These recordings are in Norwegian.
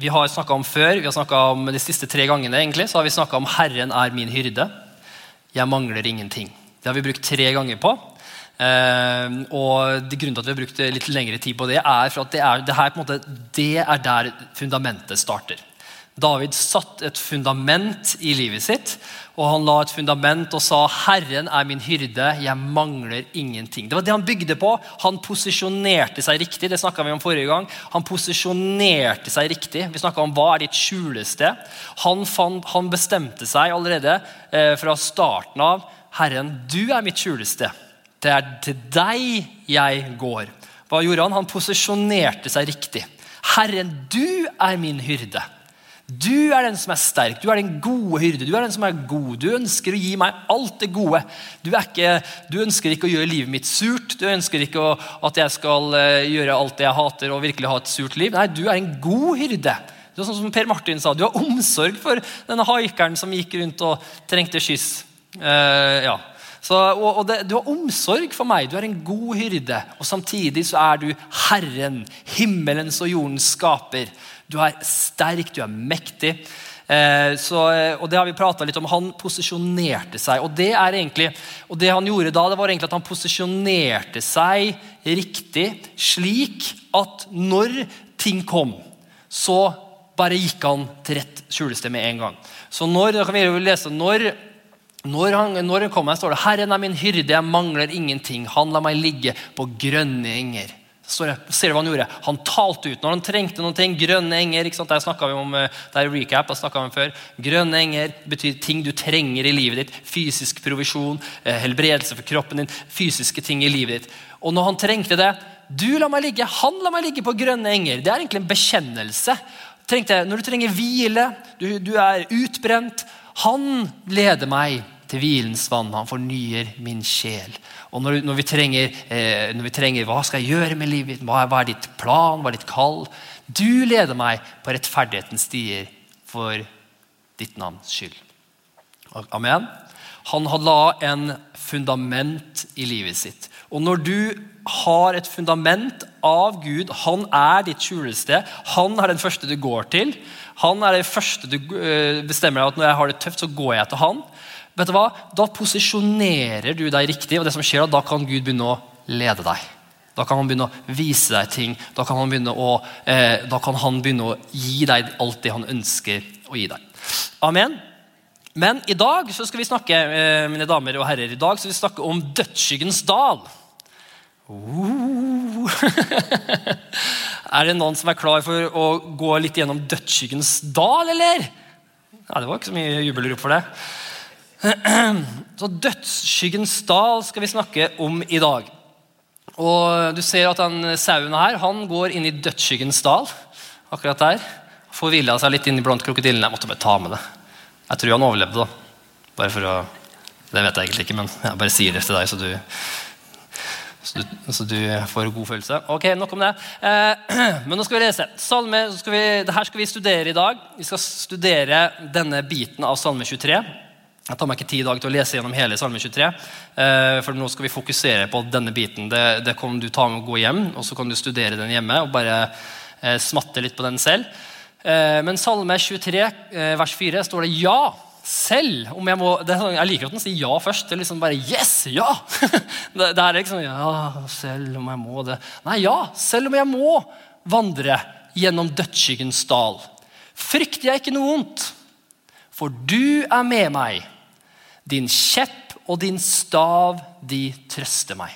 vi har snakka om før, vi har om de siste tre gangene, egentlig, så har vi snakka om 'Herren er min hyrde'. Jeg mangler ingenting. Det har vi brukt tre ganger på. Eh, og Grunnen til at vi har brukt litt lengre tid på det, er for at det er, det her, måte, det er der fundamentet starter. David satt et fundament i livet sitt, og han la et fundament og sa 'Herren er min hyrde, jeg mangler ingenting'. Det var det han bygde på. Han posisjonerte seg riktig. Det vi om forrige gang. Han posisjonerte seg riktig. Vi snakka om hva er ditt skjulested. Han, han bestemte seg allerede eh, fra starten av 'Herren, du er mitt skjulested'. Det er til deg jeg går. Hva gjorde han? Han posisjonerte seg riktig. 'Herren, du er min hyrde'. Du er den som er sterk, du er den gode hyrde. Du er den som er god. Du ønsker å gi meg alt det gode. Du, ikke, du ønsker ikke å gjøre livet mitt surt. Du ønsker ikke å, at jeg skal uh, gjøre alt det jeg hater og virkelig ha et surt liv. Nei, du er en god hyrde. Du er sånn som Per Martin sa, du har omsorg for denne haikeren som gikk rundt og trengte skyss. Uh, ja. Så, og, og det, du har omsorg for meg. Du er en god hyrde. Og samtidig så er du Herren, himmelens og jordens skaper. Du er sterk, du er mektig. Eh, så, og det har vi litt om. Han posisjonerte seg. Og det, egentlig, og det han gjorde da, det var egentlig at han posisjonerte seg riktig, slik at når ting kom, så bare gikk han til rett skjulested med en gang. Så når, da kan vi lese, når, når han, når han kom her, står det 'Herren er min hyrde, jeg mangler ingenting'. Han lar meg ligge på grønne enger ser du hva Han gjorde? Han talte ut når han trengte noe. Grønne enger. ikke sant? Der vi om, eh, der er recap, der vi om før. Grønne enger betyr ting du trenger i livet ditt. Fysisk provisjon, eh, helbredelse for kroppen din. Fysiske ting i livet ditt. Og når han trengte det Du la meg ligge, han la meg ligge på grønne enger. Det er egentlig en bekjennelse. Trengte, når du trenger hvile, du, du er utbrent Han leder meg til hvilens vann. Han fornyer min sjel. Og når, når, vi trenger, eh, når, vi trenger, Hva skal jeg gjøre med livet? Hva, hva er ditt plan? Hva er ditt kall? Du leder meg på rettferdighetens stier for ditt navns skyld. Amen. Han la en fundament i livet sitt. Og når du har et fundament av Gud, han er ditt skjulested, han er den første du går til. Han er den første du eh, bestemmer deg at når jeg har det tøft, så går jeg til han vet du hva? Da posisjonerer du deg riktig, og det som skjer da, kan Gud begynne å lede deg. Da kan han begynne å vise deg ting. Da kan han begynne å, eh, kan han begynne å gi deg alt det han ønsker å gi deg. Amen. Men i dag så skal vi snakke eh, mine damer og herrer, i dag skal vi snakke om dødsskyggens dal. Uh. er det noen som er klar for å gå litt gjennom dødsskyggens dal, eller? Ja, det var ikke så mye jubelrop for det. Så Dødsskyggens dal skal vi snakke om i dag. Og Du ser at den sauen her han går inn i dødsskyggens dal. akkurat der. Får hvila seg litt inn blant krokodillene. Jeg måtte bare ta med det. Jeg tror han overlevde. da. Bare for å, Det vet jeg egentlig ikke, men jeg bare sier det til deg, så du, så du, så du får god følelse. Ok, Nok om det. Eh, men nå skal vi lese. Salme, skal vi, det her skal vi studere i dag. Vi skal studere denne biten av Salme 23. Jeg tar meg ikke tid i dag til å lese gjennom hele Salme 23. Eh, for nå skal vi fokusere på denne biten. Det, det kan du ta med å gå hjem, og så kan du studere den hjemme og bare eh, smatte litt på den selv. Eh, men Salme 23, vers 4, står det 'ja'. Selv om jeg må sånn, Jeg liker at den sier ja først. Det er liksom bare 'yes! Ja!' det, det er liksom 'ja, selv om jeg må det'. Nei, ja, selv om jeg må vandre gjennom dødsskyggens dal, frykter jeg ikke noe vondt, for du er med meg. Din kjepp og din stav, de trøster meg.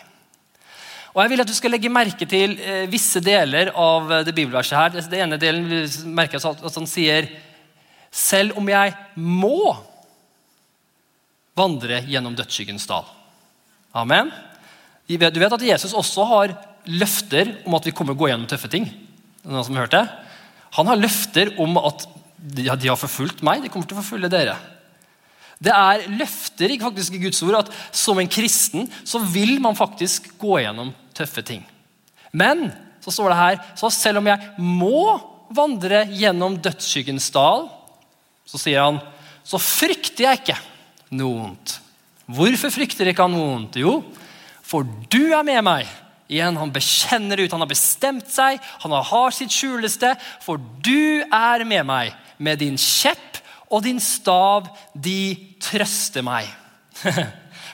Og Jeg vil at du skal legge merke til eh, visse deler av det bibelverset. her. Det ene delen merker jeg at han sier Selv om jeg må vandre gjennom dødsskyggens dal. Amen. Du vet at Jesus også har løfter om at vi kommer å gå gjennom tøffe ting. Noen som har hørt det? Han har løfter om at de har forfulgt meg, de kommer til å forfølge dere. Det er løfter i faktisk Guds ord at som en kristen så vil man faktisk gå gjennom tøffe ting. Men så står det her så selv om jeg må vandre gjennom dødsskyggens dal, så sier han, så frykter jeg ikke noe vondt. Hvorfor frykter ikke han noe vondt? Jo, for du er med meg. Igjen, Han bekjenner ut. Han har bestemt seg. Han har sitt skjuleste. For du er med meg. Med din kjepp og din stav, de trøster meg.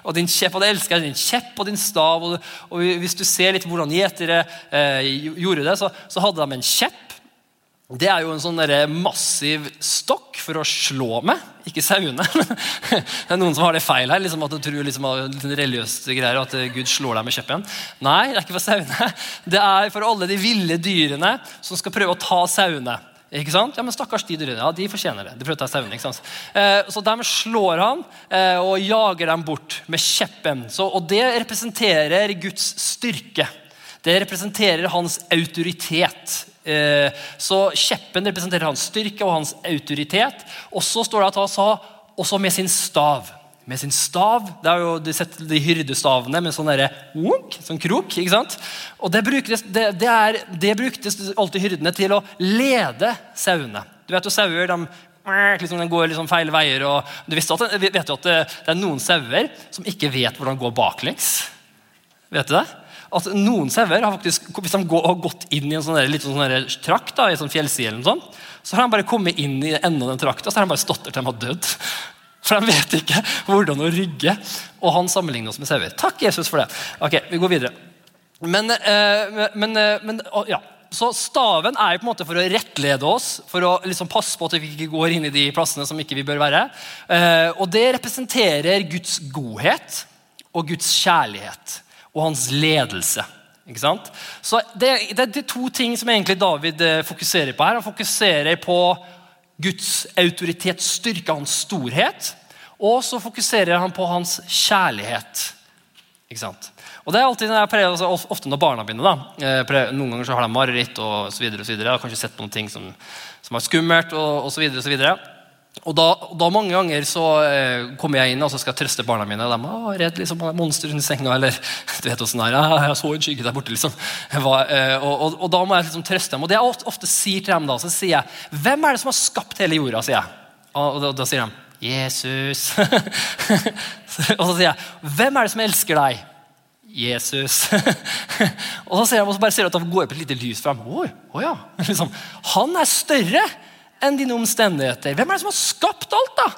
og din kjepp, og det elsker jeg, din kjepp og din stav. Og, og Hvis du ser litt hvordan gjetere eh, gjorde det, så, så hadde de en kjepp det er jo en sånn massiv stokk for å slå med, ikke sauene. det er noen som har det feil her, liksom at du tror liksom, religiøse greier, at Gud slår deg med kjeppen. Nei, det er ikke for sauene. Det er for alle de ville dyrene som skal prøve å ta sauene. Ikke sant? Ja, men Stakkars de dyrene. Ja, de fortjener det. De prøvde å ta sauene, ikke sant? Eh, så de slår han eh, og jager dem bort med kjeppen. Så, og det representerer Guds styrke. Det representerer hans autoritet. Eh, så kjeppen representerer hans styrke og hans autoritet. Og så står det at han sa også med sin stav. Med sin stav, Det er jo de, de hyrdestavene med sånn wunk, sånn krok. ikke sant? Og Det bruktes, det, det, er, det bruktes alltid hyrdene til å lede sauene. Du vet jo Sauer de, liksom, de går liksom feil veier. og Du vet, jo at det, det er noen sauer som ikke vet hvordan de går baklengs. Vet du det? at noen sauer har faktisk, hvis de har gått inn i en sånn der, sånn trakt, da, i en sånn fjellside, eller noe sånt, så har de bare kommet inn i enden av den trakta så har de bare stått der til de har dødd. For de vet ikke hvordan å rygge. Og han sammenligner oss med sauer. Takk, Jesus, for det. Ok, vi går videre. Men, eh, men, eh, men ja. Så staven er jo på en måte for å rettlede oss, for å liksom passe på at vi ikke går inn i de plassene som ikke vi bør være. Eh, og det representerer Guds godhet og Guds kjærlighet og hans ledelse. Ikke sant? Så det, det, er to ting som egentlig David fokuserer på her. Han fokuserer på Guds autoritet, styrke, hans storhet. Og så fokuserer han på hans kjærlighet. Ikke sant? Og det er alltid når jeg pleier, altså, Ofte når barna begynner. da, eh, Noen ganger så har de mareritt og så videre, og så videre. Jeg kanskje sett noen ting som, som er skummelt. og, og så videre, og så videre. Og da, da, Mange ganger så eh, kommer jeg inn og så skal jeg trøste barna mine. De er redd liksom, monster under senga. eller du vet åssen det er, jeg så en skygge der borte. liksom. Hva, eh, og, og, og, Da må jeg liksom trøste dem. Og det jeg ofte, sier til dem, da, så sier jeg, 'Hvem er det som har skapt hele jorda?' sier jeg. Og da, da sier de 'Jesus'. og så sier jeg, 'Hvem er det som elsker deg?' Jesus. og så ser jeg, og så bare ser jeg at det går opp et lite lys fram. Oi, oh ja. liksom, Han er større enn dine omstendigheter. Hvem er det som har skapt alt, da?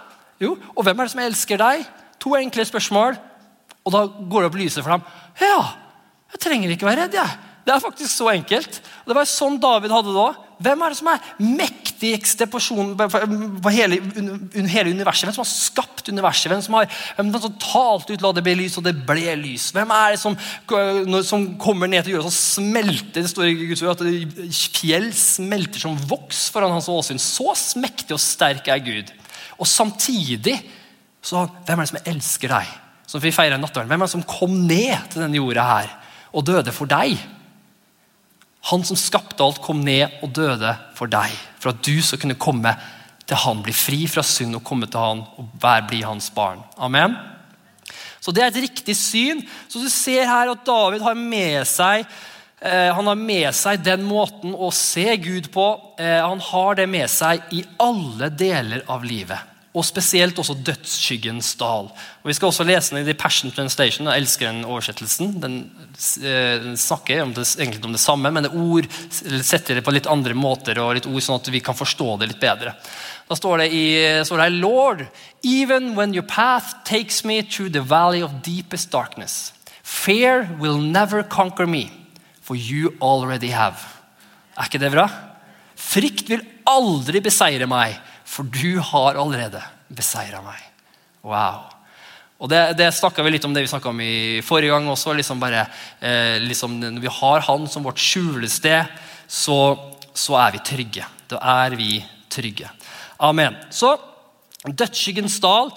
Jo, Og hvem er det som elsker deg? To enkle spørsmål. Og da går det opp lyset for dem. Ja, jeg trenger ikke være redd, jeg. Det er faktisk så enkelt. Og Det var sånn David hadde det òg. Hvem er det som er mektigste personen på hele, hele, universet? Hvem som har skapt universet? Hvem som har hvem som talt ut 'la det bli lys', og det ble lys? Hvem er det som, som kommer ned til jorda og smelter? Det står i Guds ord at fjell smelter som voks foran hans åsyn. Så mektig og sterk er Gud. Og samtidig så Hvem er det som elsker deg? Som vi feirer nattverden. Hvem er det som kom ned til denne jorda her og døde for deg? Han som skapte alt, kom ned og døde for deg. For at du skal kunne komme til han, bli fri fra synd og komme til han og være, bli hans barn. Amen. Så Det er et riktig syn. Så Du ser her at David har med seg eh, han har med seg den måten å se Gud på. Eh, han har det med seg i alle deler av livet. Og spesielt også dødsskyggens dal. Og Vi skal også lese den i The Passion Translation. Jeg elsker den oversettelsen. Den, eh, den snakker om det, egentlig om det samme, men det ord setter det på litt andre måter, og litt ord sånn at vi kan forstå det litt bedre. Da står det i står det, Lord, even when your path takes me through the valley of deepest darkness, fear will never conquer me, for you already have. Er ikke det bra? Frykt vil aldri beseire meg for du har allerede beseira meg. Wow. Og Det, det snakka vi litt om det vi snakka om i forrige gang også. liksom bare, eh, liksom, Når vi har Han som vårt skjulested, så, så er vi trygge. Da er vi trygge. Amen. Så Dødsskyggens dal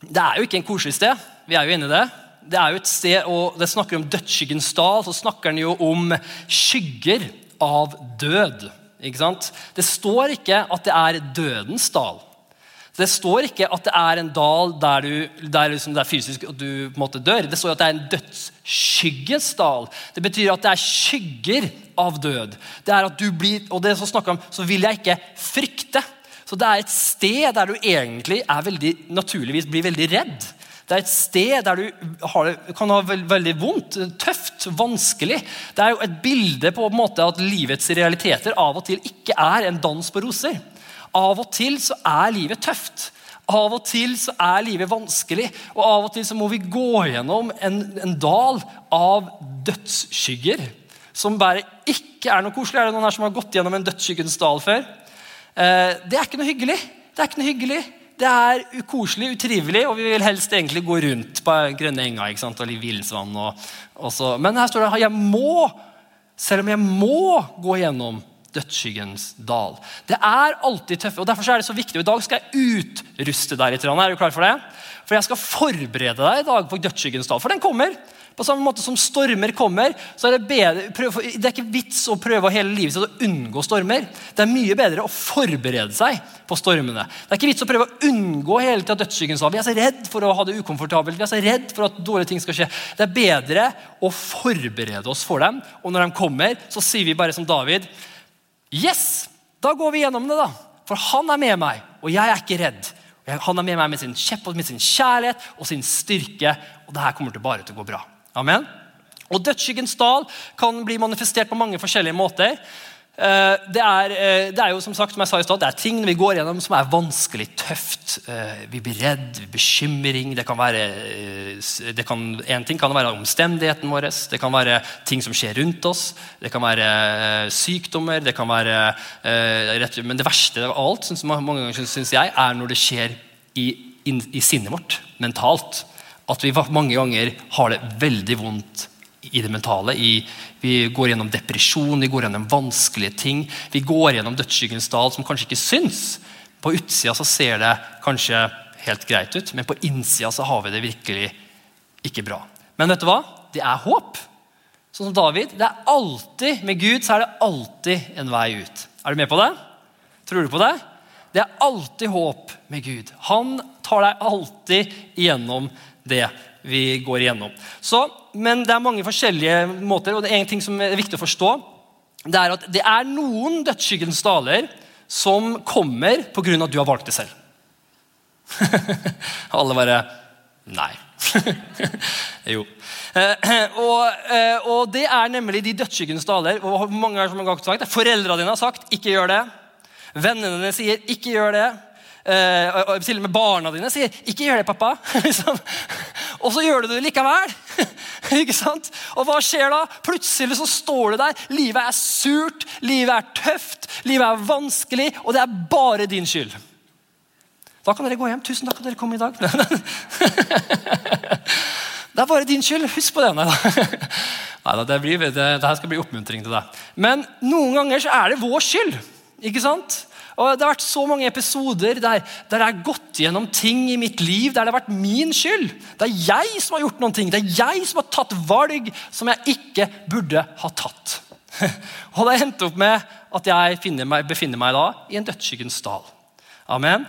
det er jo ikke en koselig sted. Vi er jo inne i det. Det er jo et sted, og det snakker om dødsskyggens dal, så snakker den jo om skygger av død. Det står ikke at det er dødens dal. Det står ikke at det er en dal der, du, der liksom det er fysisk og du på en måte dør. Det står at det er en dødsskyggens dal. Det betyr at det er skygger av død. Det er at du blir, og det som snakker om, så vil jeg ikke frykte. Så det er et sted der du egentlig er veldig, naturligvis blir veldig redd. Det er et sted der du har, kan ha veld, veldig vondt, tøft, vanskelig. Det er jo et bilde på en måte at livets realiteter av og til ikke er en dans på roser. Av og til så er livet tøft. Av og til så er livet vanskelig, og av og til så må vi gå gjennom en, en dal av dødsskygger. Som bare ikke er noe koselig. Er det noen her som har gått gjennom en dødsskyggens dal før? Eh, det er ikke noe hyggelig. Det er ikke noe hyggelig. Det er ukoselig, utrivelig, og vi vil helst egentlig gå rundt på grønne enger ikke sant? og litt villsvann. Og, og så. Men her står det jeg må, selv om jeg må gå gjennom dødsskyggens dal. Det er alltid tøffe, og Derfor er det så viktig. og I dag skal jeg utruste deg litt. Er du klar for det? For jeg skal forberede deg i dag på dødsskyggens dal, for den kommer. På samme måte som stormer kommer, så er det bedre, prøv, det er ikke vits å prøve hele livet sitt å unngå stormer. Det er mye bedre å forberede seg på stormene. Det er ikke vits å prøve å unngå hele tida dødsskyggens hav. Vi er så redd for å ha det ukomfortabelt. Vi er så redd for at dårlige ting skal skje. Det er bedre å forberede oss for dem, og når de kommer, så sier vi bare som David Yes! Da går vi gjennom det, da. For han er med meg, og jeg er ikke redd. Han er med meg med sin kjepp og med sin kjærlighet og sin styrke. Og det her kommer til bare til å gå bra. Amen. Og Dødsskyggens dal kan bli manifestert på mange forskjellige måter. Eh, det er, eh, det er, jo som sagt, som jeg sa i sted, det er ting vi går gjennom som er vanskelig, tøft. Eh, vi blir redd, bekymring. Det kan være, det kan, en ting kan være omstendigheten vår. Det kan være ting som skjer rundt oss. Det kan være sykdommer. det kan være, Men det verste av alt synes, mange ganger synes jeg, er når det skjer i, i sinnet vårt, mentalt. At vi mange ganger har det veldig vondt i det mentale. I, vi går gjennom depresjon, vi går gjennom vanskelige ting. Vi går gjennom dødsskyggens dal som kanskje ikke syns. På utsida så ser det kanskje helt greit ut, men på innsida så har vi det virkelig ikke bra. Men vet du hva? Det er håp. Sånn som David. det er alltid, Med Gud så er det alltid en vei ut. Er du med på det? Tror du på det? Det er alltid håp med Gud. Han tar deg alltid igjennom det vi går igjennom. Så, men det er mange forskjellige måter, og det er en ting som er viktig å forstå. Det er at det er noen dødsskyggens daler som kommer pga. at du har valgt det selv. Alle bare Nei. jo. Eh, og, eh, og, det er nemlig de dødsskyggens daler. og mange har som sagt, Foreldrene dine har sagt 'ikke gjør det'. Vennene dine sier 'ikke gjør det'. Eh, til og med barna dine sier 'ikke gjør det, pappa'. Liksom. og så gjør du det likevel. ikke sant? Og hva skjer da? Plutselig så står du der. Livet er surt, livet er tøft, livet er vanskelig, og det er bare din skyld. Da kan dere gå hjem. Tusen takk at dere kom i dag. det er bare din skyld. Husk på det. Nei, det, blir, det, det her skal bli oppmuntring til deg. Men noen ganger så er det vår skyld. Ikke sant? Og Det har vært så mange episoder der, der jeg har gått gjennom ting i mitt liv der det har vært min skyld. Det er jeg som har gjort noen ting. Det er jeg som har tatt valg som jeg ikke burde ha tatt. Og det endte opp med at jeg meg, befinner meg da i en dødsskyggens dal. Amen.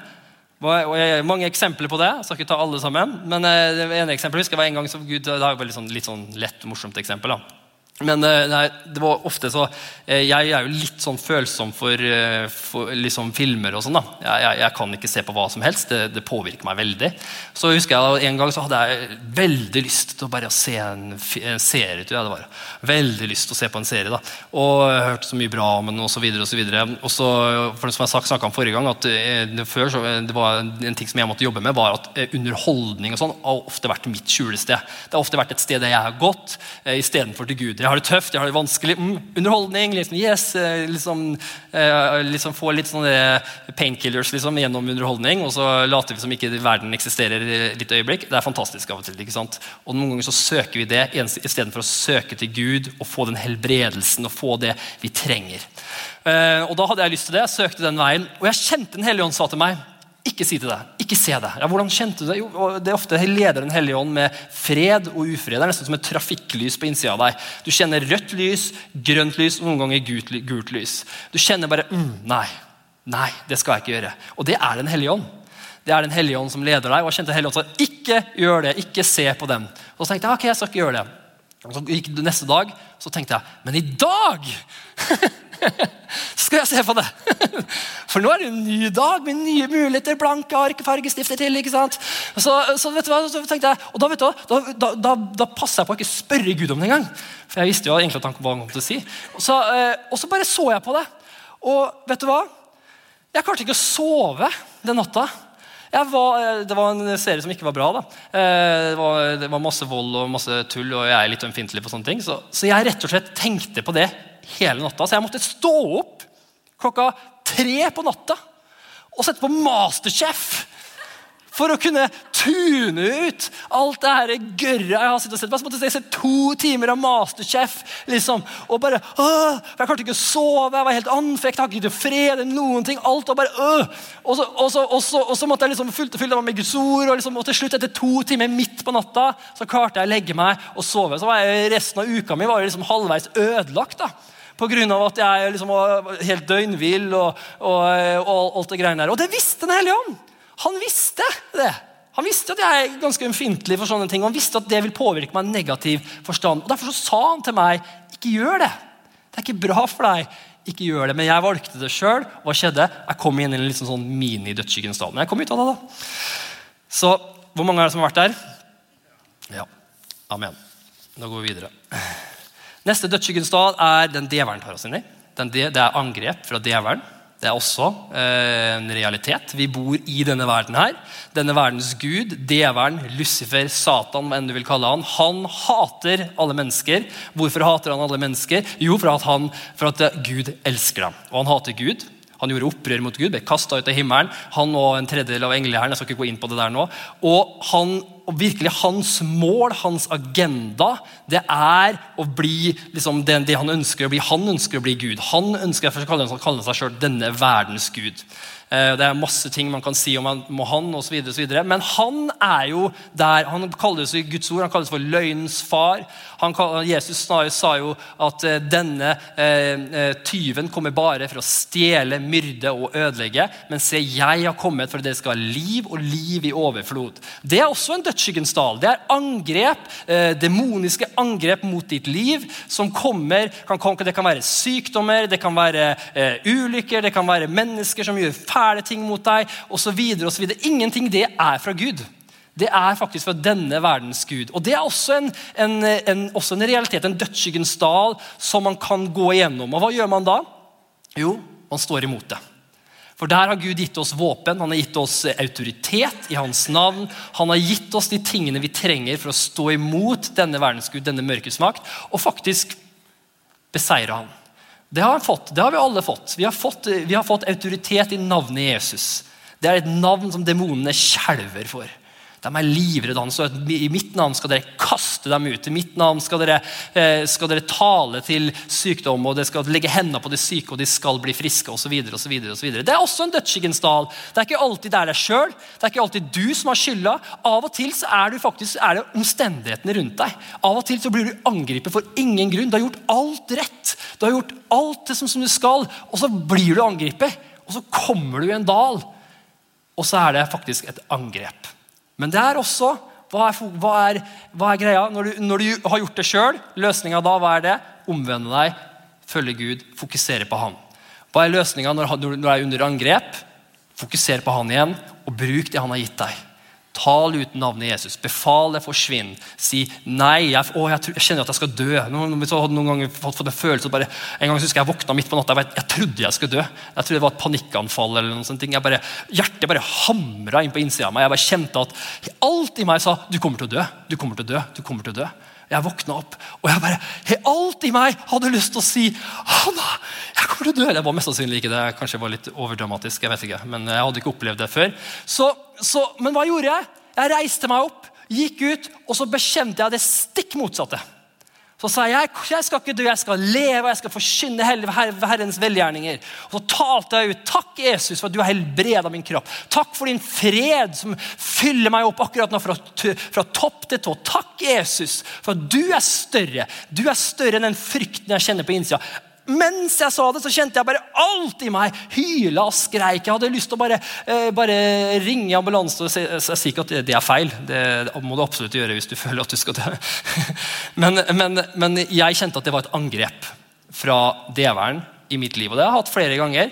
Og mange eksempler på det. Jeg skal ikke ta alle sammen. Men eh, det ene eksempelet husker jeg var en gang som Gud, det er et sånn, litt sånn lett, morsomt eksempel. da. Men eh, nei, det var ofte så eh, Jeg er jo litt sånn følsom for, eh, for liksom filmer og sånn. da. Jeg, jeg, jeg, kan ikke se på hva som helst. Det, det, påvirker meg veldig. Så husker jeg En gang så hadde jeg veldig lyst til å bare se en, en serie. Tror jeg det var. Veldig lyst til å se på en serie. da. Og hørte så mye bra om den osv. Og, så videre, og, så for det som jeg snakka om forrige gang, at det, før så, det var en ting som jeg måtte jobbe med, var at underholdning og sånn har ofte vært mitt skjulested. Det har ofte vært et sted der jeg har gått istedenfor til Gud. Jeg har det tøft, jeg har det vanskelig. Mm, underholdning. liksom, yes, eh, liksom, eh, liksom Få litt sånne painkillers liksom, gjennom underholdning, og så later vi som ikke verden eksisterer litt øyeblikk. Det er fantastisk av og til. ikke sant? Og Noen ganger så søker vi det istedenfor å søke til Gud og få den helbredelsen og få det vi trenger. Eh, og Da hadde jeg lyst til det. Jeg søkte den veien, og jeg kjente Den hellige ånd sa til meg ikke si til deg. Ikke se deg. Ja, hvordan kjente du det? Jo, det er ofte leder Den hellige ånd med fred og ufred. Det er nesten som et trafikklys på innsida av deg. Du kjenner rødt lys, grønt lys og noen ganger gult, gult lys. Du kjenner bare mm, Nei, nei, det skal jeg ikke gjøre. Og det er Den hellige ånd. Det er Den hellige ånd som leder deg. Og jeg kjente hellige ånd sa ikke gjør det, ikke se på dem. Og så tenkte jeg ok, jeg skal ikke gjøre det. Og så gikk det neste dag, så tenkte jeg men i dag skal jeg se på det! For nå er det en ny dag med nye muligheter. Blanke ark, fargestifter til. ikke sant? Så, så vet du hva, så tenkte jeg, og Da vet du, da, da, da, passer jeg på å ikke spørre Gud om det engang. For jeg visste jo egentlig at han kom til å si. Så, eh, og så bare så jeg på det. Og vet du hva? Jeg klarte ikke å sove den natta. Var, eh, det var en serie som ikke var bra. da. Eh, det var, det var, masse vold og masse tull, og jeg er litt ømfintlig på sånne ting. Så, så, jeg rett og slett tenkte på det hele natta. Så jeg måtte stå opp klokka tre på natta og sette på Masterchef for å kunne tune ut alt det her gørra jeg har sittet og sett på. Så måtte jeg se to timer av Masterchef. liksom, og bare, øh, Jeg klarte ikke å sove, jeg var helt andfekt, jeg hadde ikke fred. noen ting, alt var bare øh. og, så, og, så, og, så, og, så, måtte jeg liksom fylle, fylle med Guds ord. Og, liksom, og til slutt, etter to timer midt på natta, så klarte jeg å legge meg og sove. Så var jeg, Resten av uka mi var liksom halvveis ødelagt. da. Pga. at jeg liksom var helt døgnvill og, og, og, alt det greiene der. Og det visste Den hellige ånd! Han visste det. Han visste at jeg er ganske ømfintlig for sånne ting, han visste at det vil påvirke meg i negativ forstand. Og Derfor så sa han til meg ikke gjør det. Det er ikke bra for deg. ikke gjør det. Men jeg valgte det sjøl. Hva skjedde? Jeg kom inn i en liksom sånn mini-dødsskyggens dal. Men jeg kom ut av det. da. Så hvor mange er det som har vært der? Ja. Amen. Da går vi videre. Neste dødsskyggens er den djevelen tar oss inn i. Det er angrep fra djevelen. Det er også eh, en realitet. Vi bor i denne verden her. Denne verdens gud, djevelen, Lucifer, Satan, hva enn du vil kalle han, han hater alle mennesker. Hvorfor hater han alle mennesker? Jo, for at, han, for at Gud elsker dem. Og han hater Gud. Han gjorde opprør mot Gud, ble kasta ut av himmelen. Han og en tredjedel av englehæren. Jeg skal ikke gå inn på det der nå. Og, han, og virkelig hans mål, hans agenda, det er å bli liksom, det, det, han ønsker å bli. Han ønsker å bli Gud. Han ønsker å kalle, kalle seg sjøl denne verdens Gud. Eh, det er masse ting man kan si om han osv. Men han er jo der. Han kalles i Guds ord han kalles for løgnens far. Han, Jesus sa jo at eh, denne eh, eh, tyven kommer bare for å stjele, myrde og ødelegge. Men se, jeg har kommet for at dere skal ha liv og liv i overflod. Det er også en dødsskyggens dal. Det er angrep, eh, demoniske angrep mot ditt liv som kommer. Kan, det kan være sykdommer, det kan være eh, ulykker, det kan være mennesker som gjør fæle ting mot deg osv. Ingenting det er fra Gud. Det er faktisk fra denne verdens Gud. Og Det er også en, en, en, også en realitet, en dødsskyggens dal, som man kan gå igjennom. Og Hva gjør man da? Jo, man står imot det. For der har Gud gitt oss våpen, han har gitt oss autoritet i hans navn. Han har gitt oss de tingene vi trenger for å stå imot denne verdens Gud, denne mørkets makt, og faktisk beseire han. Det har, han fått, det har vi alle fått. Vi har fått, vi har fått autoritet i navnet Jesus. Det er et navn som demonene skjelver for. De er livredde. hans. så I mitt navn skal dere kaste dem ut. I mitt navn skal dere, eh, skal dere tale til sykdom, og dere skal legge hendene på de syke, og de skal bli friske osv. Det er også en dødsskyggens dal. Det er ikke alltid det er deg sjøl. Det er ikke alltid du som har skylda. Av og til er, faktisk, er det omstendighetene rundt deg. Av og til blir du angrepet for ingen grunn. Du har gjort alt rett. Du har gjort alt det som, som du skal, og så blir du angrepet. Og så kommer du i en dal, og så er det faktisk et angrep. Men det er også hva er, hva er, hva er greia? Når du, når du, har gjort det sjøl, løsninga da, hva er det? Omvende deg, følge Gud, fokusere på Han. Hva er løsninga når, når du er under angrep? Fokuser på Han igjen, og bruk det Han har gitt deg. Tal ut navnet Jesus. Befal det, forsvinn. Si nei. Jeg, å, jeg, jeg, kjenner at jeg skal dø. Noen, noen, noen ganger fått, fått en følelse bare, En gang husker jeg våkna midt på natta. Jeg, jeg, trodde jeg skulle dø. Jeg trodde det var et panikkanfall. eller noen sånne ting. Bare, hjertet bare hamra inn på innsida av meg. Jeg bare kjente at alt i meg sa du kommer til å dø. Du kommer til å dø. Du kommer til å dø. Jeg våkna opp, og jeg bare, alt i meg hadde lyst til å si Hanna, jeg kommer til å dø. Det var mest sannsynlig ikke det. Kanskje var litt overdramatisk. jeg vet ikke, Men jeg hadde ikke opplevd det før. Så, så, men hva gjorde jeg? Jeg reiste meg opp, gikk ut, og så bekjente jeg det stikk motsatte. Så sa jeg jeg skal ikke dø, jeg skal leve og jeg skal forkynne Herrens velgjerninger. Og Så talte jeg ut. Takk, Jesus, for at du har helbreda min kropp. Takk for din fred som fyller meg opp akkurat nå fra, fra topp til tå. Takk, Jesus, for at du er større. Du er større enn den frykten jeg kjenner på innsida mens jeg sa det, så kjente jeg bare alt i meg hyle og skreik. Jeg hadde lyst til å bare, eh, bare ringe ambulanse. og si, si at det, er feil. Det, må du absolutt gjøre hvis du føler at du skal dø. Men, men, men jeg kjente at det var et angrep fra djevelen i mitt liv. Og det har jeg hatt flere ganger.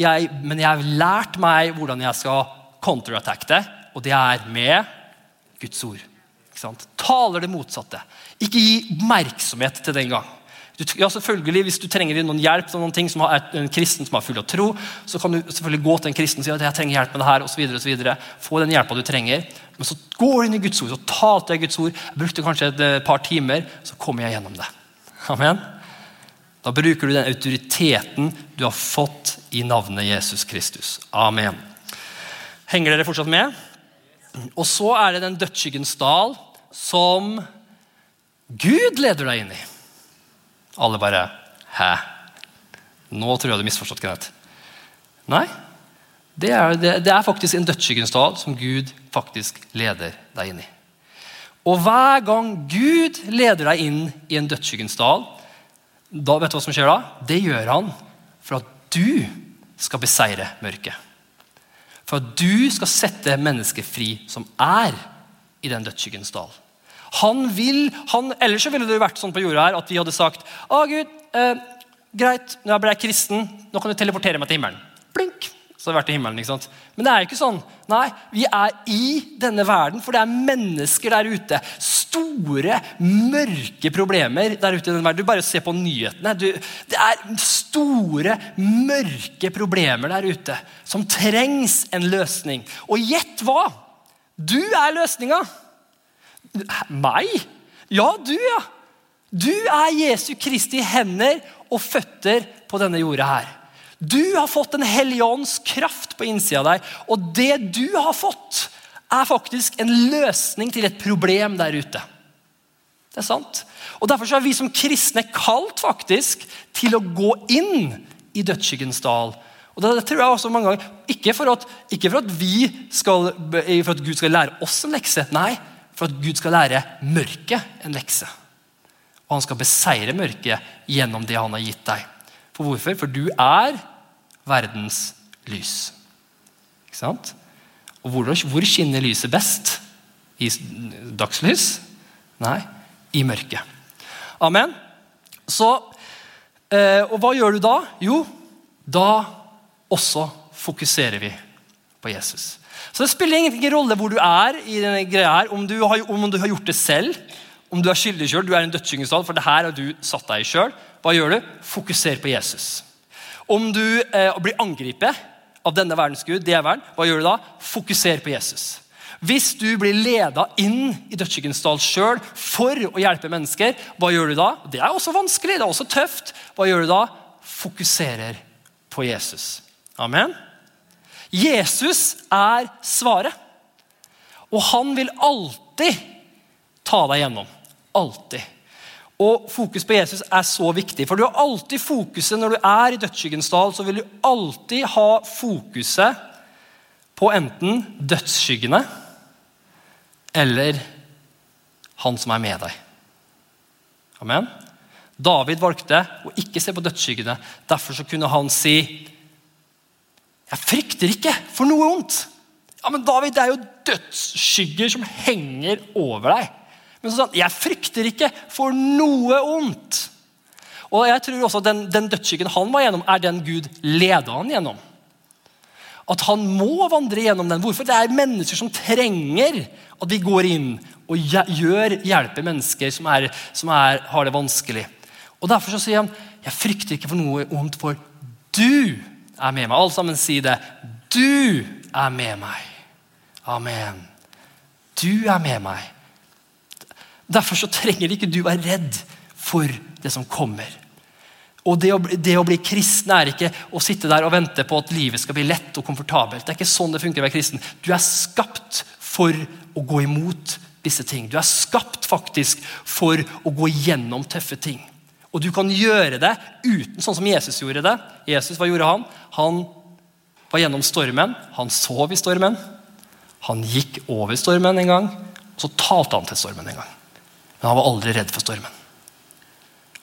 jeg, men jeg har lært meg hvordan jeg skal counterattack det, og det er med Guds ord. Ikke? Taler det motsatte. Ikke gi oppmerksomhet til den gang. Ja, selvfølgelig, Hvis du trenger noen hjelp noen ting som er en kristen som er full av tro, så kan du selvfølgelig gå til en kristen og si at jeg trenger hjelp med det her, så videre. Få den hjelpa du trenger. Men så går du inn i Guds ord, så talte jeg Guds ord. Brukte kanskje et eh, par timer, så kommer jeg gjennom det. Amen. Da bruker du den autoriteten du har fått i navnet Jesus Kristus. Amen. Henger dere fortsatt med? Og så er det den dødsskyggens dal som Gud leder deg inn i. Alle bare Hæ? Nå tror jeg du har misforstått, Kenneth. Nei. Det er, det, det er faktisk en dødsskyggens som Gud faktisk leder deg inn i. Og hver gang Gud leder deg inn i en dødsskyggens dal, da vet du hva som skjer da? Det gjør han for at du skal beseire mørket. For at du skal sette mennesket fri som er i den dødsskyggens dal. Han vil, han, Ellers så ville det vært sånn på jorda her at vi hadde sagt Å Gud, eh, greit, nå ble jeg kristen, nå kan du teleportere meg til himmelen. Blink, så hadde det vært i himmelen. ikke sant? Men det er jo ikke sånn. Nei, vi er i denne verden, for det er mennesker der ute. Store, mørke problemer der ute i denne verden. Du bare ser på nyhetene. Du, det er store, mørke problemer der ute som trengs en løsning. Og gjett hva? Du er løsninga. Meg? Ja, du, ja. Du er Jesu Kristi hender og føtter på denne jorda her. Du har fått en hellige ånds kraft på innsida av deg, og det du har fått, er faktisk en løsning til et problem der ute. Det er sant. Og Derfor er vi som kristne kalt faktisk til å gå inn i dødsskyggens dal. Og det, det, tror jeg også mange ganger, Ikke for at, ikke for at, skal, for at Gud skal lære oss en lekse, nei, for at Gud skal lære mørket en lekse. Og han skal beseire mørket gjennom det han har gitt deg. For hvorfor? For du er verdens lys. Ikke sant? Og hvor, hvor skinner lyset best? I dagslys? Nei, i mørket. Amen. Så, eh, Og hva gjør du da? Jo, da også fokuserer vi på Jesus. Så det spiller ingen rolle hvor du er, i denne greia her, om du har, om du har gjort det selv, om du er skyldig sjøl, du er en dødssyngestad, for det her har du satt deg i sjøl. Hva gjør du? Fokuser på Jesus. Om du eh, blir angrepet av denne verdens gud, det verden, hva gjør du da? Fokuser på Jesus. Hvis du blir leda inn i dødsskyggens dal sjøl for å hjelpe mennesker, hva gjør du da? Det er også vanskelig, det er også tøft. Hva gjør du da? Fokuserer på Jesus. Amen. Jesus er svaret. Og han vil alltid ta deg gjennom. Alltid. Og Fokus på Jesus er så viktig. For du har alltid fokuset når du er i dødsskyggens dal, så vil du alltid ha fokuset på enten dødsskyggene eller han som er med deg. Amen. David valgte å ikke se på dødsskyggene. Derfor kunne han si jeg frykter ikke for noe ondt. Ja, men David, det er jo dødsskygger som henger over deg. Men så sa han, jeg frykter ikke for noe ondt. Og jeg tror også Den, den dødsskyggen han var gjennom, er den Gud leda han gjennom. At han må vandre gjennom den. Hvorfor? Det er mennesker som trenger at vi går inn og gjør hjelper mennesker som, er, som er, har det vanskelig. Og Derfor så sier han jeg frykter ikke for noe ondt, for du er med meg. Alle sammen si det. Du er med meg. Amen. Du er med meg. Derfor så trenger ikke du være redd for det som kommer. Og det å, det å, bli kristen er ikke å sitte der og vente på at livet skal bli lett og komfortabelt. Det er ikke sånn det funker å være kristen. Du er skapt for å gå imot disse ting. Du er skapt faktisk for å gå gjennom tøffe ting. Og du kan gjøre det uten sånn som Jesus gjorde det. Jesus, hva gjorde Han Han var gjennom stormen. Han sov i stormen. Han gikk over stormen en gang. og Så talte han til stormen en gang. Men han var aldri redd for stormen.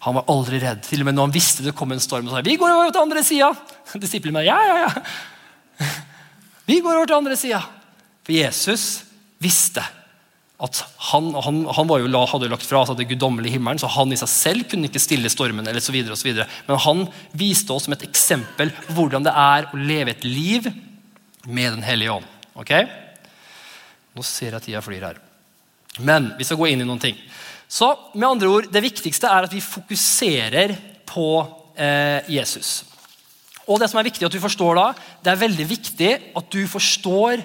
Han var aldri redd. Til og med når han visste det kom en storm, og sa vi går over til andre sida. Disiplene ja, ja, ja. Vi går over til andre sida. For Jesus visste at han, han, han jo, hadde jo lagt fra seg det guddommelige himmelen, så han i seg selv kunne ikke stille stormen. eller så videre, og så videre. Men han viste oss som et eksempel hvordan det er å leve et liv med Den hellige ånd. Ok? Nå ser jeg tida flyr her. Men vi skal gå inn i noen ting. Så med andre ord, Det viktigste er at vi fokuserer på eh, Jesus. Og det som er viktig at du forstår da, det er veldig viktig at du forstår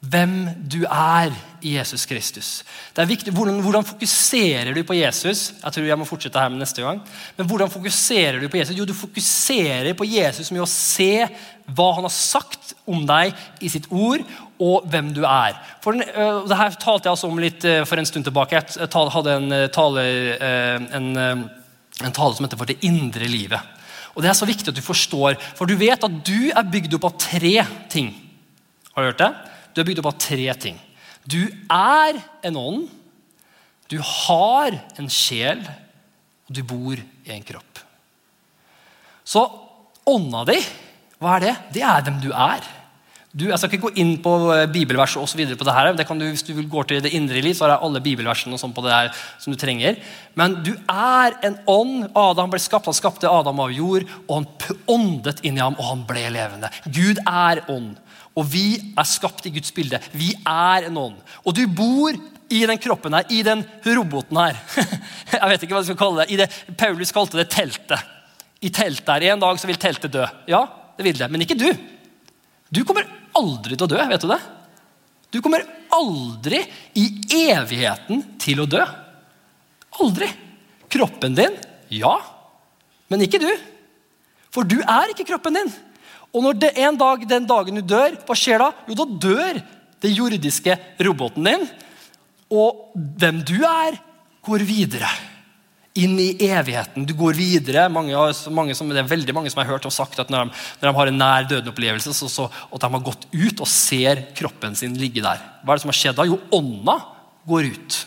hvem du er Jesus Kristus. Det er viktig, hvordan, hvordan, fokuserer du på Jesus? Jeg tror jeg må fortsette her med neste gang. Men hvordan fokuserer du på Jesus? Jo, du fokuserer på Jesus med å se hva han har sagt om deg i sitt ord, og hvem du er. For den, uh, det her talte jeg altså om litt uh, for en stund tilbake. Jeg hadde en tale, uh, en, en tale som heter 'For det indre livet'. Og Det er så viktig at du forstår, for du vet at du er bygd opp av tre ting. Har du hørt det? Du er bygd opp av tre ting. Du er en ånd, du har en sjel, og du bor i en kropp. Så ånda di, hva er det? Det er hvem du er. Du, jeg skal ikke gå inn på eh, bibelvers og så på det her. Det du, hvis du går til det indre liv, så har jeg alle bibelversene og sånn på det her som du trenger. Men du er en ånd. Adam ble skapt, han skapte Adam av jord, og han åndet inn i ham, og han ble levende. Gud er ånd. Og vi er skapt i Guds bilde. Vi er en ånd. Og du bor i den kroppen her, i den roboten her. Jeg vet ikke hva jeg skal kalle det. Det Paulus kalte det teltet. I teltet her. En dag så vil teltet dø. Ja, det vil det. Men ikke du. Du kommer aldri til å dø. Vet du det? Du kommer aldri i evigheten til å dø. Aldri. Kroppen din, ja. Men ikke du. For du er ikke kroppen din. Og når det en dag, den dagen du dør, hva skjer da? Jo, da dør det jordiske roboten din. Og hvem du er, går videre. Inn i evigheten. Du går videre. Mange, mange som, det er veldig mange som har hørt og sagt at når de, når de har en nær døden-opplevelse, så, så, at de har gått ut og ser kroppen sin ligge der. Hva er det som har skjedd da? Jo, ånda går ut.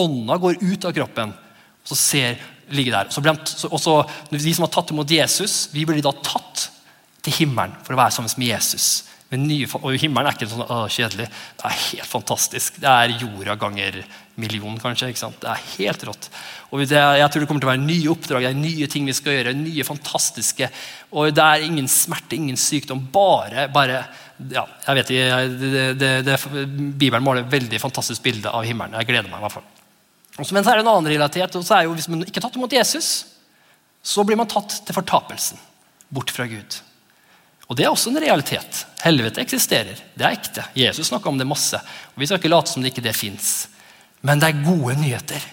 Ånda går ut av kroppen. og så ser ligge der. Så de, og så, De som har tatt imot Jesus, vi blir da tatt til himmelen for å være sammen med Jesus. Nye, og Himmelen er ikke sånn å, kjedelig. Det er helt fantastisk. Det er jorda ganger million, kanskje. Det er helt rått. Og det, Jeg tror det kommer til å være nye oppdrag, det er nye ting vi skal gjøre. nye fantastiske, og Det er ingen smerte, ingen sykdom. Bare, bare ja, jeg vet ikke, det, det, Bibelen måler et veldig fantastisk bilde av himmelen. Jeg gleder meg i hvert fall. Men så er det en annen realitet. og så er jo Hvis man ikke er tatt imot Jesus, så blir man tatt til fortapelsen. Bort fra Gud. Og Det er også en realitet. Helvete eksisterer. Det er ekte. Jesus snakka om det masse. og Vi skal ikke late som det ikke det fins. Men det er gode nyheter.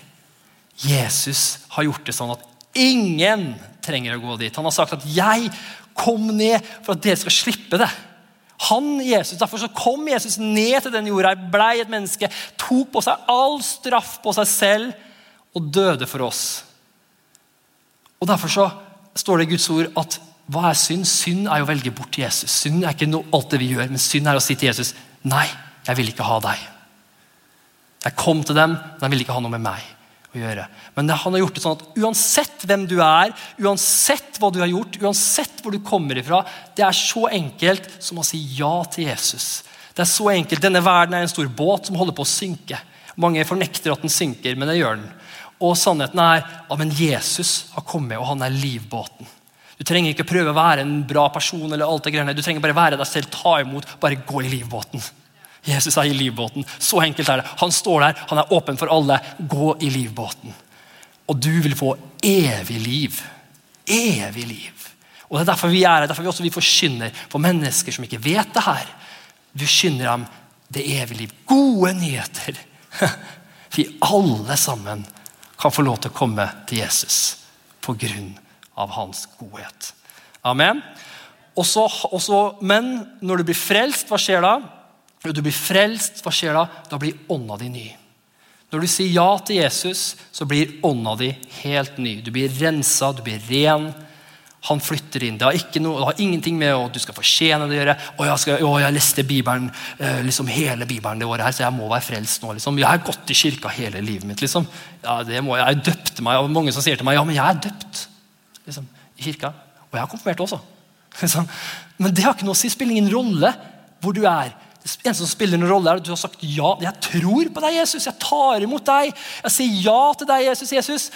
Jesus har gjort det sånn at ingen trenger å gå dit. Han har sagt at 'jeg kom ned for at dere skal slippe det'. Han, Jesus, Derfor så kom Jesus ned til den jorda, blei et menneske, tok på seg all straff på seg selv og døde for oss. Og Derfor så står det i Guds ord at hva er synd? Synd er å velge bort Jesus. Synd er ikke noe, alt det vi gjør, men synd er å si til Jesus nei, jeg vil ikke ha deg. Jeg kom til dem, men de ville ikke ha noe med meg å gjøre. Men han har gjort det sånn at uansett hvem du er, uansett hva du har gjort, uansett hvor du kommer ifra, det er så enkelt som å si ja til Jesus. Det er så enkelt. Denne verden er en stor båt som holder på å synke. Mange fornekter at den synker, men det gjør den. Og sannheten er at ja, Jesus har kommet, og han er livbåten. Du trenger ikke prøve å være en bra person. eller alt det greiene. Du trenger bare være deg selv, ta imot, bare gå i livbåten. Jesus er i livbåten. Så enkelt er det. Han står der, han er åpen for alle. Gå i livbåten. Og du vil få evig liv. Evig liv. Og Det er derfor vi er her, derfor vi også vi forkynner for mennesker som ikke vet det her. Vi forkynner dem det evige liv. Gode nyheter. Vi alle sammen kan få lov til å komme til Jesus på grunn av hans godhet. Amen. Også, også, men når du blir frelst, hva skjer da? Når du blir frelst, hva skjer da? Da blir ånda di ny. Når du sier ja til Jesus, så blir ånda di helt ny. Du blir rensa, du blir ren. Han flytter inn. Det har, noe, det har ingenting med at du skal fortjene det å gjøre. Å, jeg, skal, å, jeg leste Bibelen, eh, liksom hele Bibelen det året her, så jeg må være frelst nå. Liksom. Jeg har gått i kirka hele livet mitt. liksom. Ja, Jeg Jeg døpte meg, og mange som sier til meg ja, men jeg er døpt liksom, i kirka. Og jeg har konfirmert også. Liksom. Men det har ikke noe å si. Spiller ingen rolle hvor du er. Det eneste som spiller noen rolle, er at du har sagt ja. Jeg tror på deg, Jesus. Jeg tar imot deg. Jeg sier ja til deg, Jesus. Jesus,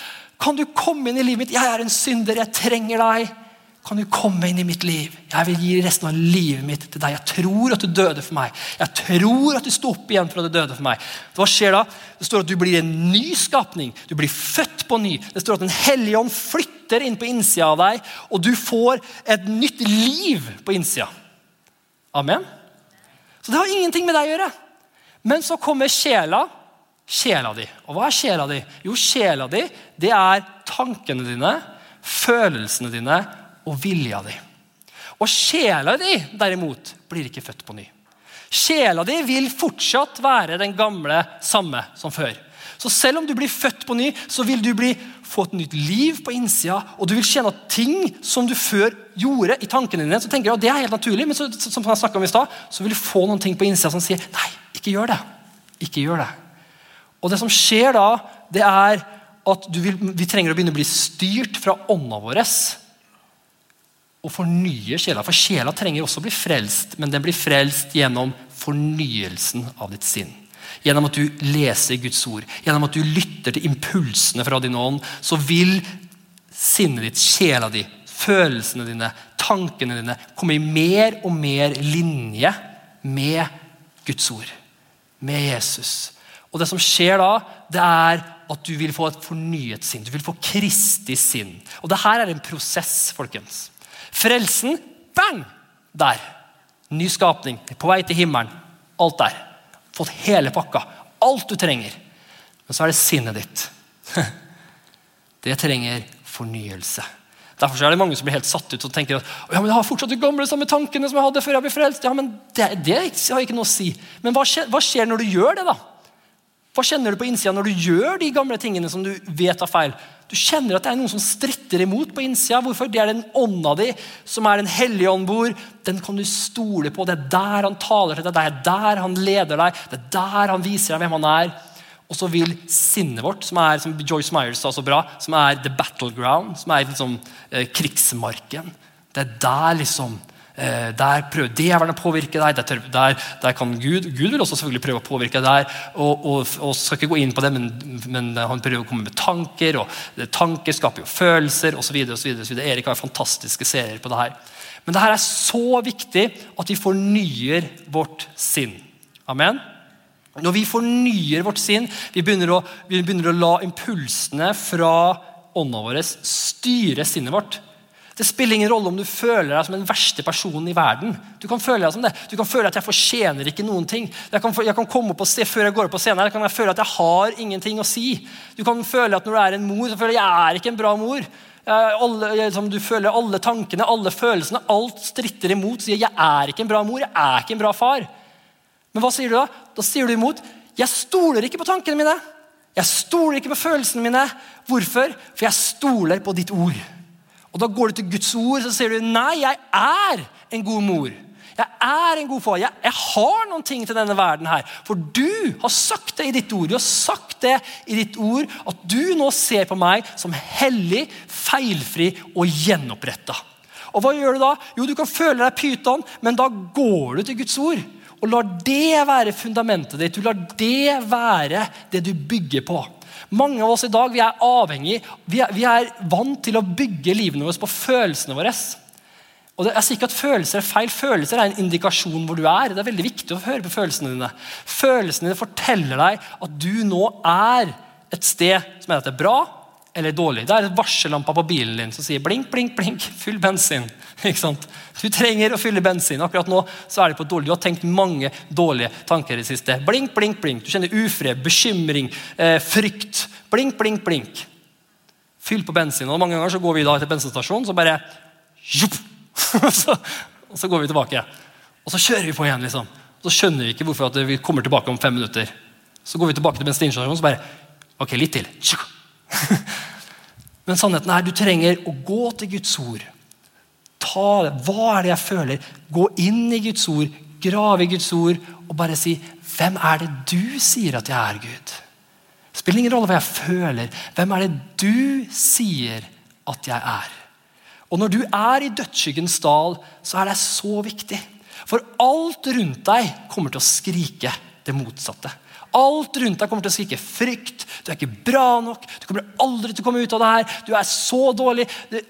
kan du komme inn i livet mitt? Jeg er en synder. Jeg trenger deg. Kan du komme inn i mitt liv? Jeg vil gi resten av livet mitt til deg. Jeg tror at du døde for meg. Jeg tror at du sto opp igjen fra det døde for meg. Hva skjer da? Det står at du blir en ny skapning. Du blir født på ny. Det står at Den hellige ånd flytter inn på innsida av deg, og du får et nytt liv på innsida. Amen? Så det har ingenting med deg å gjøre. Men så kommer sjela. Sjela di. Og hva er sjela di? Jo, sjela di det er tankene dine, følelsene dine og vilja di. Og sjela di, derimot, blir ikke født på ny. Sjela di vil fortsatt være den gamle samme som før. Så selv om du blir født på ny, så vil du bli, få et nytt liv på innsida. Og du vil kjenne at ting som du før gjorde i tankene dine, så tenker du at det er helt naturlig, men så, som jeg om i sted, så vil du få noen ting på innsida som sier nei, ikke gjør det. Ikke gjør det. Og det som skjer da, det er at vil, vi trenger å begynne å bli styrt fra ånda vår og fornye sjela. For sjela trenger også å bli frelst, men den blir frelst gjennom fornyelsen av ditt sinn. Gjennom at du leser Guds ord, gjennom at du lytter til impulsene fra din ånd, så vil sinnet ditt, sjela di, følelsene dine, tankene dine komme i mer og mer linje med Guds ord, med Jesus. Og det som skjer da, det er at du vil få et fornyet sinn. Du vil få Kristi sinn. Og det her er en prosess, folkens. Frelsen bang! Der. Ny skapning. På vei til himmelen. Alt der. Fått hele pakka. Alt du trenger. Men så er det sinnet ditt. Det trenger fornyelse. Derfor er det mange som blir helt satt ut og tenker at ja, men jeg har fortsatt de gamle samme tankene som jeg hadde før jeg ble frelst. Ja, men Det, det har ikke noe å si. Men hva skjer, hva skjer når du gjør det? da? Hva kjenner du på innsida når du gjør de gamle tingene som du vet er feil? Du kjenner at det er noen som stritter imot på innsida. Hvorfor? Det er den ånda di som er den hellige ånd bor. Den kan du stole på. Det er der han taler til deg, det er der han leder deg. Det er der han viser deg hvem han er. Og så vil sinnet vårt, som er som Joyce Myers sa så bra, som er the battleground, som er liksom eh, krigsmarken Det er der liksom der prøver djevelen å påvirke deg. Der, der, der, kan Gud Gud vil også selvfølgelig prøve å påvirke deg. og, og, og skal ikke gå inn på det, men, men, han prøver å komme med tanker. og Tanker skaper jo følelser osv. Erik har fantastiske serier på det her. Men det her er så viktig at vi fornyer vårt sinn. Amen. Når vi fornyer vårt sinn, vi begynner å, vi begynner å la impulsene fra ånda vår styre sinnet vårt. Det spiller ingen rolle om du føler deg som den verste personen i verden. Du kan føle deg som det. Du kan føle at jeg fortjener ikke noen ting. Jeg kan, jeg kan komme opp og se Før jeg går opp på scenen, kan jeg føle at jeg har ingenting å si. Du kan føle at når du er en mor, så føler jeg jeg er ikke en bra mor. Alle, liksom, du føler alle tankene, alle følelsene. Alt stritter imot. Sier 'jeg er ikke en bra mor', 'jeg er ikke en bra far'. Men hva sier du da? Da sier du imot 'jeg stoler ikke på tankene mine'. Jeg stoler ikke på følelsene mine. Hvorfor? For jeg stoler på ditt ord. Og Da går du til Guds ord så sier du, nei, jeg er en god mor. Jeg er en god far. Jeg, jeg, har noen ting til denne verden her. For du har sagt det i ditt ord. Du har sagt det i ditt ord at du nå ser på meg som hellig, feilfri og gjenoppretta. Og hva gjør du da? Jo, du kan føle deg pyton, men da går du til Guds ord. Og lar det være fundamentet ditt. Du lar det være det du bygger på. Mange av oss i dag vi er avhengig, vi er, vi er vant til å bygge livene våre på følelsene våre. Og det, jeg sier ikke at Følelser er feil. Følelser er en indikasjon hvor du er. Det er veldig viktig å høre på følelsene dine. Følelsene dine forteller deg at du nå er et sted som er er bra eller dårlig. Det er varsellampa på bilen din som sier blink, blink, blink, full bensin. Ikke sant? Du trenger å fylle bensin. Akkurat nå så er det på dårlig. Du har tenkt mange dårlige tanker i det siste. Blink, blink, blink. Du kjenner ufred, bekymring, eh, frykt. Blink, blink, blink. Fyll på bensin. Og Mange ganger så går vi da til bensinstasjonen, så bare så, Og så går vi tilbake. Og så kjører vi på igjen. liksom. Og så skjønner vi ikke hvorfor vi kommer tilbake om fem minutter. Så går vi tilbake til bensinstasjonen så bare Ok, litt til. Men sannheten er du trenger å gå til Guds ord. Ta det. Hva er det jeg føler? Gå inn i Guds ord, grave i Guds ord og bare si Hvem er det du sier at jeg er, Gud? Det spiller ingen rolle hva jeg føler. Hvem er det du sier at jeg er? Og Når du er i dødsskyggens dal, så er det så viktig. For alt rundt deg kommer til å skrike det motsatte. Alt rundt deg kommer til å skrike frykt. Du er ikke bra nok. Du kommer aldri til å komme ut av det her. Du er så dårlig.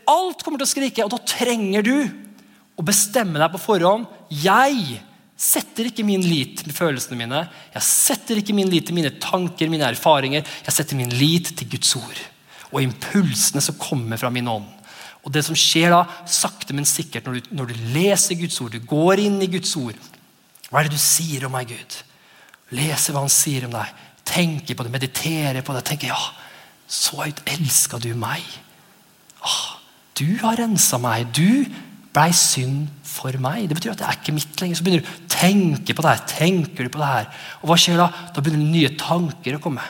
Alt kommer til å skrike, og da trenger du å bestemme deg på forhånd. Jeg setter ikke min lit til følelsene mine. Jeg setter ikke min lit til mine tanker, mine erfaringer. Jeg setter min lit til Guds ord og impulsene som kommer fra min ånd. Og det som skjer da, sakte, men sikkert, når du, når du leser Guds ord, du går inn i Guds ord Hva er det du sier om meg, Gud? Leser hva han sier om deg. Tenker på det, mediterer på det. tenker, ja, Så høyt elska du meg. Ah, du har rensa meg. Du blei synd for meg. Det betyr at det er ikke mitt lenger. Så begynner du å tenke på det her. Tenker du på det her. Og hva skjer da? Da begynner nye tanker å komme.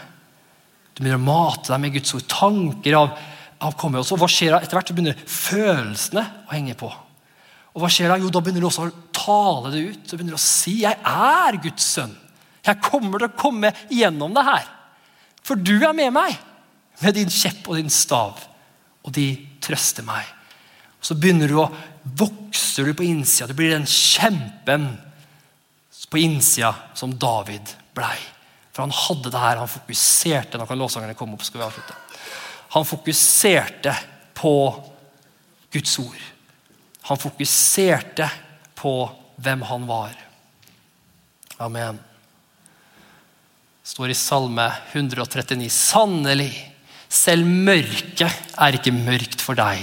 Du begynner å mate deg med Guds ord. Tanker av, av kommer også. Hva skjer da? Etter hvert begynner følelsene å henge på. Og hva skjer da? Jo, da begynner du også å tale det ut. Så begynner du å si 'Jeg er Guds sønn'. Jeg kommer til å komme gjennom det her. For du er med meg med din kjepp og din stav. Og de trøster meg. Og Så begynner du å vokser du på innsida. Du blir den kjempen på innsida som David blei. For han hadde det her, han fokuserte Nå kan låsangerne komme opp, skal vi avslutte. Han fokuserte på Guds ord. Han fokuserte på hvem han var. Amen står i Salme 139. Sannelig, selv mørket er ikke mørkt for deg,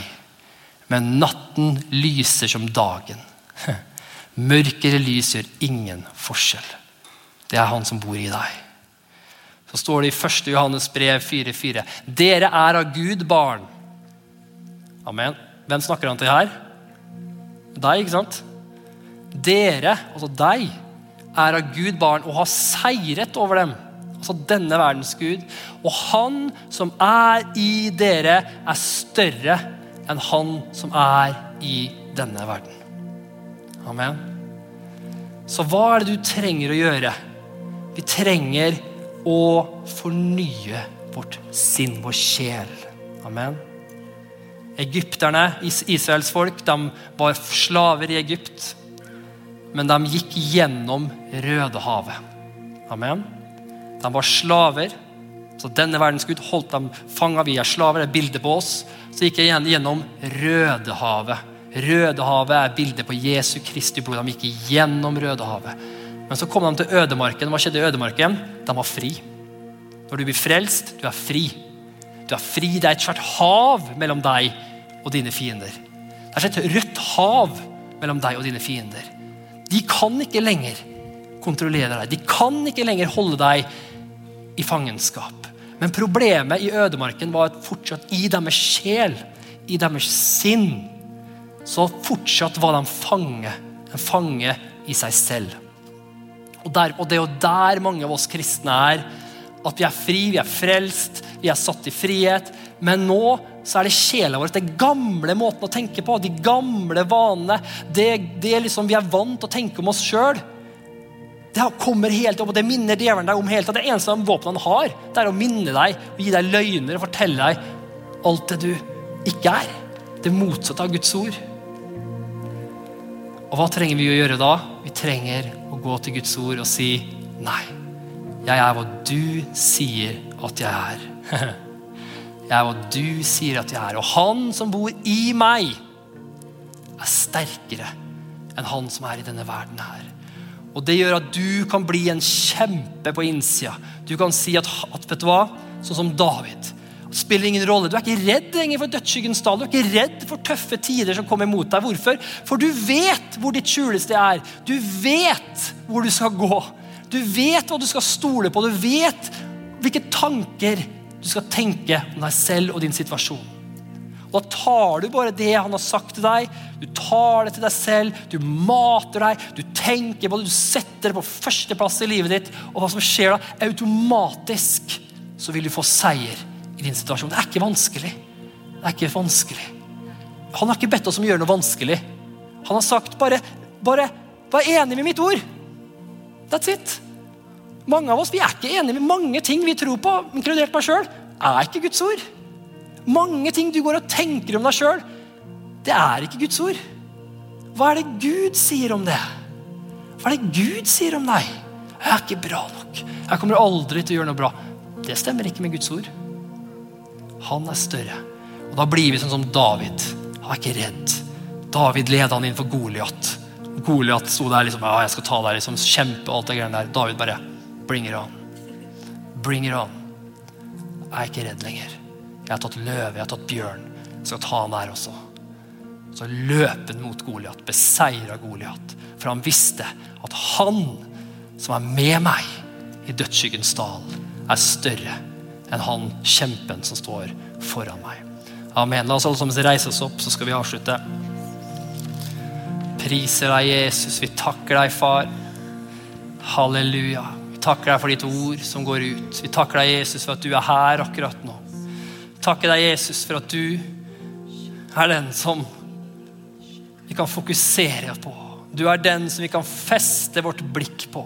men natten lyser som dagen. Mørkere lys gjør ingen forskjell. Det er han som bor i deg. Så står det i 1. Johannes brev 4,4.: Dere er av Gud barn. Amen. Hvem snakker han til her? Deg, ikke sant? Dere, altså deg, er av Gud barn og har seiret over dem altså denne verdens Gud. Og han som er i dere, er større enn han som er i denne verden. Amen. Så hva er det du trenger å gjøre? Vi trenger å fornye vårt sinn, vår sjel. Amen. Egypterne, Israels folk, de var slaver i Egypt. Men de gikk gjennom Rødehavet. Amen. De var slaver. Så denne verdens Gud holdt dem fanga. Er slaver. Det er bildet på oss. Så gikk jeg gjennom Rødehavet. Rødehavet er bildet på Jesu Kristi blod. De gikk gjennom Rødehavet. Men så kom de til ødemarken. Hva skjedde i ødemarken? De var fri. Når du blir frelst, du er fri. Du er fri. Det er et svært hav mellom deg og dine fiender. Det er et rødt hav mellom deg og dine fiender. De kan ikke lenger kontrollere deg. De kan ikke lenger holde deg i fangenskap. Men problemet i ødemarken var at fortsatt i deres sjel, i deres sinn, så fortsatt var de fange. En fange i seg selv. Og, der, og det er jo der mange av oss kristne er. At vi er fri, vi er frelst, vi er satt i frihet. Men nå så er det sjela vår, det gamle måten å tenke på, de gamle vanene. Det, det liksom vi er vant til å tenke om oss sjøl. Det kommer helt opp, og det minner djevelen deg om helt. Det eneste våpenet han har, det er å minne deg og gi deg løgner og fortelle deg alt det du ikke er. Det motsatte av Guds ord. Og hva trenger vi å gjøre da? Vi trenger å gå til Guds ord og si nei. Jeg er hva du sier at jeg er. Jeg er hva du sier at jeg er. Og han som bor i meg, er sterkere enn han som er i denne verden her. Og Det gjør at du kan bli en kjempe på innsida. Du kan si at, at vet du hva? Sånn som David. Det spiller ingen rolle. Du er ikke redd for dødsskyggens dal. Du er ikke redd for tøffe tider som kommer mot deg. Hvorfor? For du vet hvor ditt skjulested er. Du vet hvor du skal gå. Du vet hva du skal stole på. Du vet hvilke tanker du skal tenke om deg selv og din situasjon. Og Da tar du bare det han har sagt til deg, du tar det til deg selv, du mater deg, du tenker på det, du setter det på førsteplass i livet ditt. Og hva som skjer da? Automatisk så vil du få seier i din situasjon. Det er ikke vanskelig. Det er ikke vanskelig. Han har ikke bedt oss om å gjøre noe vanskelig. Han har sagt bare, bare vær enig med mitt ord. That's it. Mange av oss vi er ikke enige med mange ting vi tror på, inkludert meg sjøl, er ikke Guds ord. Mange ting du går og tenker om deg sjøl, det er ikke Guds ord. Hva er det Gud sier om det? Hva er det Gud sier om deg? Jeg er ikke bra nok. Jeg kommer aldri til å gjøre noe bra. Det stemmer ikke med Guds ord. Han er større. Og Da blir vi sånn som David. Han er ikke redd. David leda han inn for Goliat. Goliat sto der liksom, ja, jeg skal ta deg, liksom, kjempe alt det greiene der. David bare Bring it on. Bring it on. Jeg er ikke redd lenger. Jeg har tatt løve, jeg har tatt bjørn. Jeg skal ta han der også. Så løp han mot Goliat, beseira Goliat. For han visste at han som er med meg i dødsskyggens dal, er større enn han kjempen som står foran meg. Amen. La oss alle sammen reise oss opp, så skal vi avslutte. Priser deg, Jesus. Vi takker deg, far. Halleluja. Vi takker deg for ditt ord som går ut. Vi takker deg, Jesus, for at du er her akkurat nå. Vi takker deg, Jesus, for at du er den som vi kan fokusere på. Du er den som vi kan feste vårt blikk på.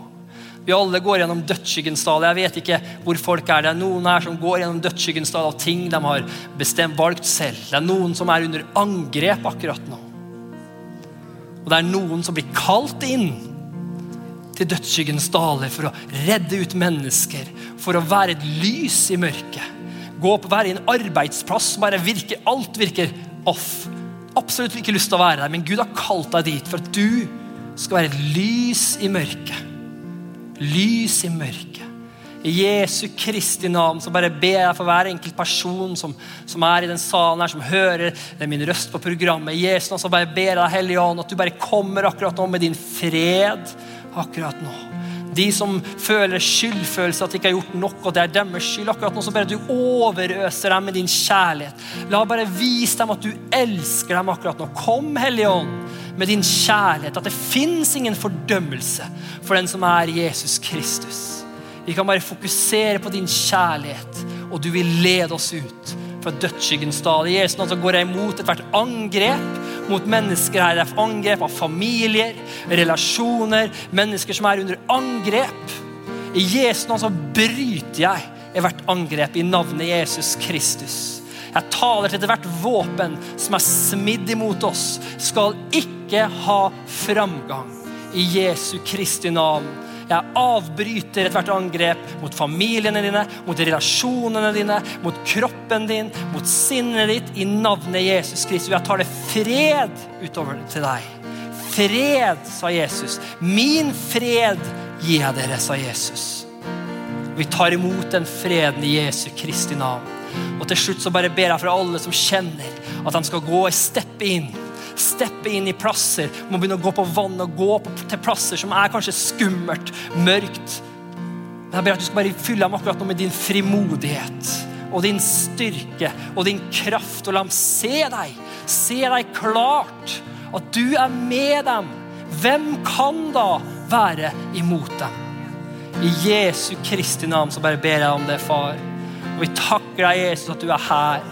Vi alle går gjennom dødsskyggens dal. Jeg vet ikke hvor folk er. Det er noen her som går gjennom dødsskyggens dal av ting de har bestemt valgt selv. Det er noen som er under angrep akkurat nå. Og det er noen som blir kalt inn til dødsskyggens daler for å redde ut mennesker, for å være et lys i mørket. Gå på være i en arbeidsplass som bare virker, alt virker off. Absolutt ikke lyst til å være der, men Gud har kalt deg dit for at du skal være et lys i mørket lys i mørket. I Jesu Kristi navn så bare ber jeg for hver enkelt person som, som er i den salen her, som hører min røst på programmet. I Jesu navn så bare ber jeg deg, Hellige Ånd at du bare kommer akkurat nå med din fred akkurat nå. De som føler skyldfølelse, at de ikke har gjort nok, og det er deres skyld. akkurat nå, så bare Du overøser dem med din kjærlighet. La bare vise dem at du elsker dem akkurat nå. Kom, Hellige Ånd med din kjærlighet. At det fins ingen fordømmelse for den som er Jesus Kristus. Vi kan bare fokusere på din kjærlighet, og du vil lede oss ut fra dødsskyggens dal. Jesu navn går jeg imot ethvert angrep mot mennesker her. Det er angrep av familier, relasjoner, mennesker som er under angrep. I Jesu navn så bryter jeg ethvert angrep i navnet Jesus Kristus. Jeg taler til hvert våpen som er smidd imot oss, skal ikke ha framgang. I Jesu Kristi navn. Jeg avbryter ethvert angrep mot familiene dine, mot relasjonene dine, mot kroppen din, mot sinnet ditt, i navnet Jesus Kristus. Jeg tar det fred utover til deg. Fred, sa Jesus. Min fred gir jeg dere, sa Jesus. Vi tar imot den freden i Jesu Kristi navn. Og til slutt så bare ber jeg for alle som kjenner at de skal gå steppe inn. Steppe inn i plasser. Må begynne å gå på vann og gå på, til plasser som er kanskje skummelt, mørkt. Men jeg ber at du skal bare fylle dem akkurat nå med din frimodighet og din styrke og din kraft. Og la dem se deg. Se deg klart. At du er med dem. Hvem kan da være imot dem? I Jesu Kristi navn så bare ber jeg om det, far. Og vi takker deg, Jesus, at du er her.